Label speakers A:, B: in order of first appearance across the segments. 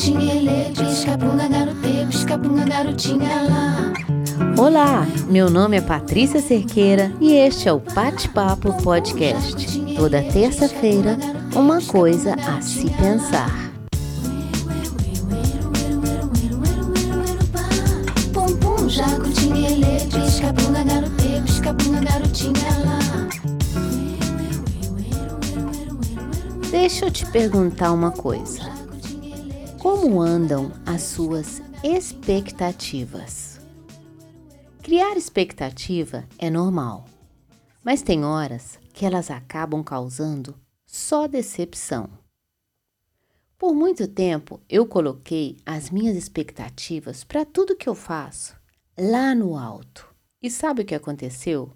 A: tinha pisca bunda garotê, pisca bunda garotinha lá.
B: Olá, meu nome é Patrícia Cerqueira e este é o Bate-Papo Podcast. Toda terça-feira, uma coisa a se pensar.
A: Garotinha.
B: Deixa eu te perguntar uma coisa. Como andam as suas expectativas? Criar expectativa é normal, mas tem horas que elas acabam causando só decepção. Por muito tempo eu coloquei as minhas expectativas para tudo que eu faço lá no alto. E sabe o que aconteceu?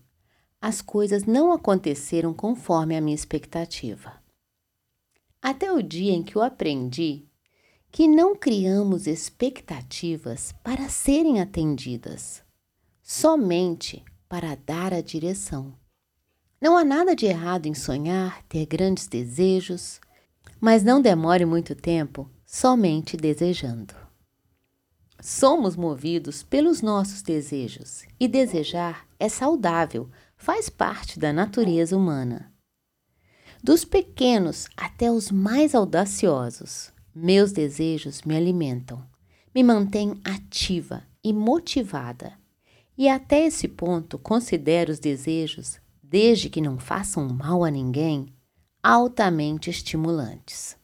B: As coisas não aconteceram conforme a minha expectativa até o dia em que eu aprendi que não criamos expectativas para serem atendidas, somente para dar a direção. Não há nada de errado em sonhar, ter grandes desejos, mas não demore muito tempo somente desejando. Somos movidos pelos nossos desejos e desejar é saudável, faz parte da natureza humana. Dos pequenos até os mais audaciosos, meus desejos me alimentam, me mantêm ativa e motivada. E até esse ponto considero os desejos, desde que não façam mal a ninguém, altamente estimulantes.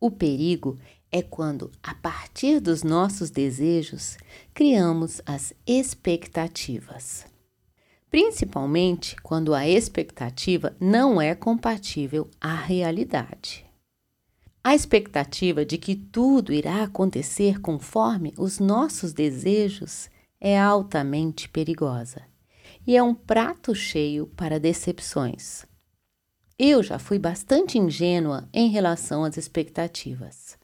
B: O perigo é quando, a partir dos nossos desejos, criamos as expectativas principalmente quando a expectativa não é compatível à realidade. A expectativa de que tudo irá acontecer conforme os nossos desejos é altamente perigosa e é um prato cheio para decepções. Eu já fui bastante ingênua em relação às expectativas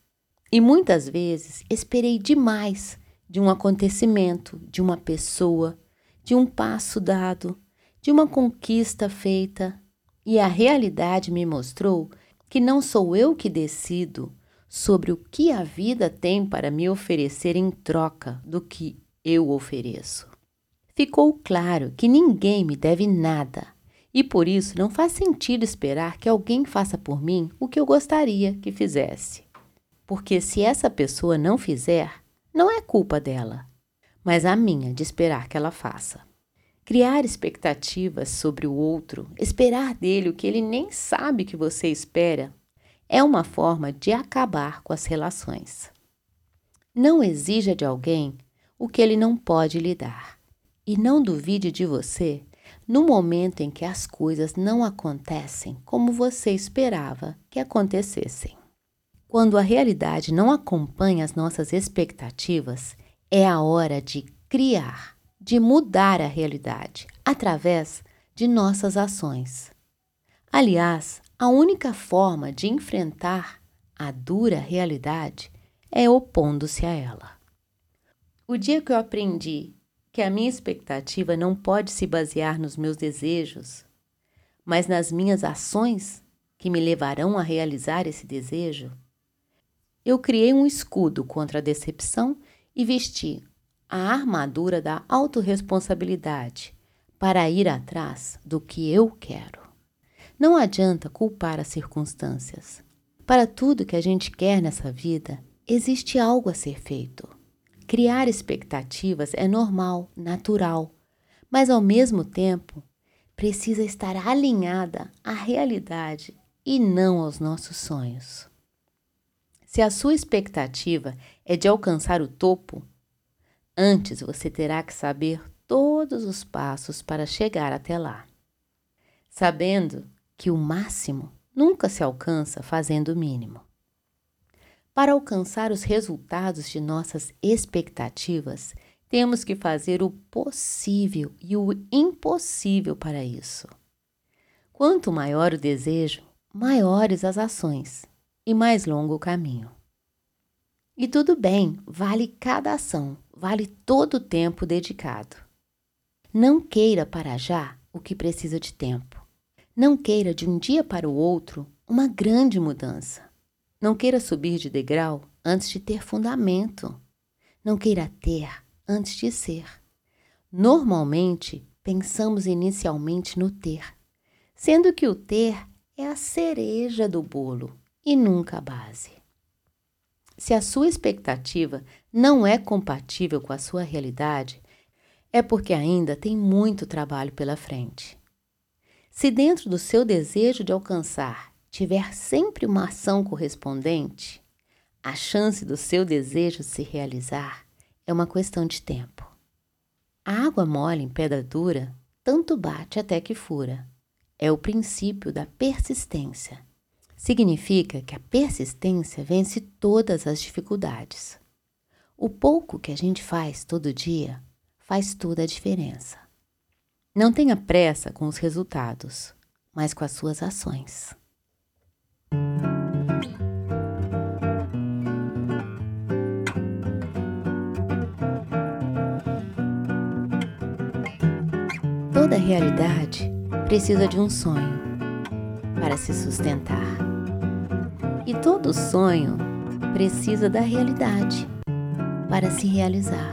B: e muitas vezes esperei demais de um acontecimento, de uma pessoa, de um passo dado, de uma conquista feita, e a realidade me mostrou que não sou eu que decido sobre o que a vida tem para me oferecer em troca do que eu ofereço. Ficou claro que ninguém me deve nada e por isso não faz sentido esperar que alguém faça por mim o que eu gostaria que fizesse. Porque se essa pessoa não fizer, não é culpa dela, mas a minha de esperar que ela faça. Criar expectativas sobre o outro, esperar dele o que ele nem sabe que você espera, é uma forma de acabar com as relações. Não exija de alguém o que ele não pode lhe dar. E não duvide de você no momento em que as coisas não acontecem como você esperava que acontecessem. Quando a realidade não acompanha as nossas expectativas, é a hora de criar, de mudar a realidade através de nossas ações. Aliás, a única forma de enfrentar a dura realidade é opondo-se a ela. O dia que eu aprendi que a minha expectativa não pode se basear nos meus desejos, mas nas minhas ações que me levarão a realizar esse desejo, eu criei um escudo contra a decepção e vesti a armadura da autorresponsabilidade para ir atrás do que eu quero. Não adianta culpar as circunstâncias. Para tudo que a gente quer nessa vida, existe algo a ser feito. Criar expectativas é normal, natural, mas ao mesmo tempo precisa estar alinhada à realidade e não aos nossos sonhos. Se a sua expectativa é de alcançar o topo, Antes você terá que saber todos os passos para chegar até lá, sabendo que o máximo nunca se alcança fazendo o mínimo. Para alcançar os resultados de nossas expectativas, temos que fazer o possível e o impossível para isso. Quanto maior o desejo, maiores as ações e mais longo o caminho. E tudo bem, vale cada ação, vale todo o tempo dedicado. Não queira para já o que precisa de tempo. Não queira de um dia para o outro uma grande mudança. Não queira subir de degrau antes de ter fundamento. Não queira ter antes de ser. Normalmente, pensamos inicialmente no ter, sendo que o ter é a cereja do bolo e nunca a base. Se a sua expectativa não é compatível com a sua realidade, é porque ainda tem muito trabalho pela frente. Se dentro do seu desejo de alcançar tiver sempre uma ação correspondente, a chance do seu desejo se realizar é uma questão de tempo. A água mole em pedra dura tanto bate até que fura. É o princípio da persistência. Significa que a persistência vence todas as dificuldades. O pouco que a gente faz todo dia faz toda a diferença. Não tenha pressa com os resultados, mas com as suas ações. Toda realidade precisa de um sonho para se sustentar. E todo sonho precisa da realidade para se realizar.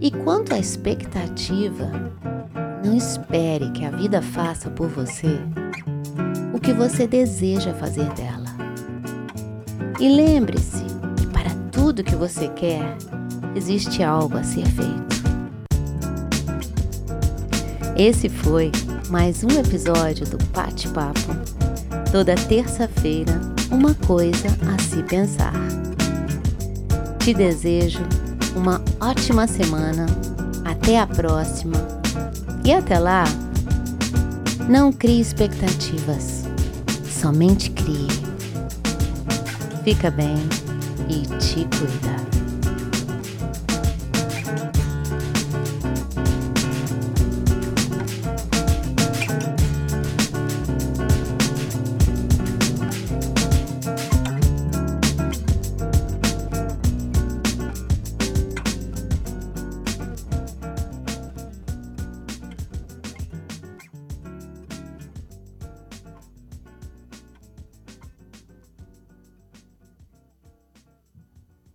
B: E quanto à expectativa, não espere que a vida faça por você o que você deseja fazer dela. E lembre-se que para tudo que você quer, existe algo a ser feito. Esse foi mais um episódio do Pate Papo. Toda terça-feira, uma coisa a se pensar. Te desejo uma ótima semana. Até a próxima. E até lá, não crie expectativas, somente crie. Fica bem e te cuida.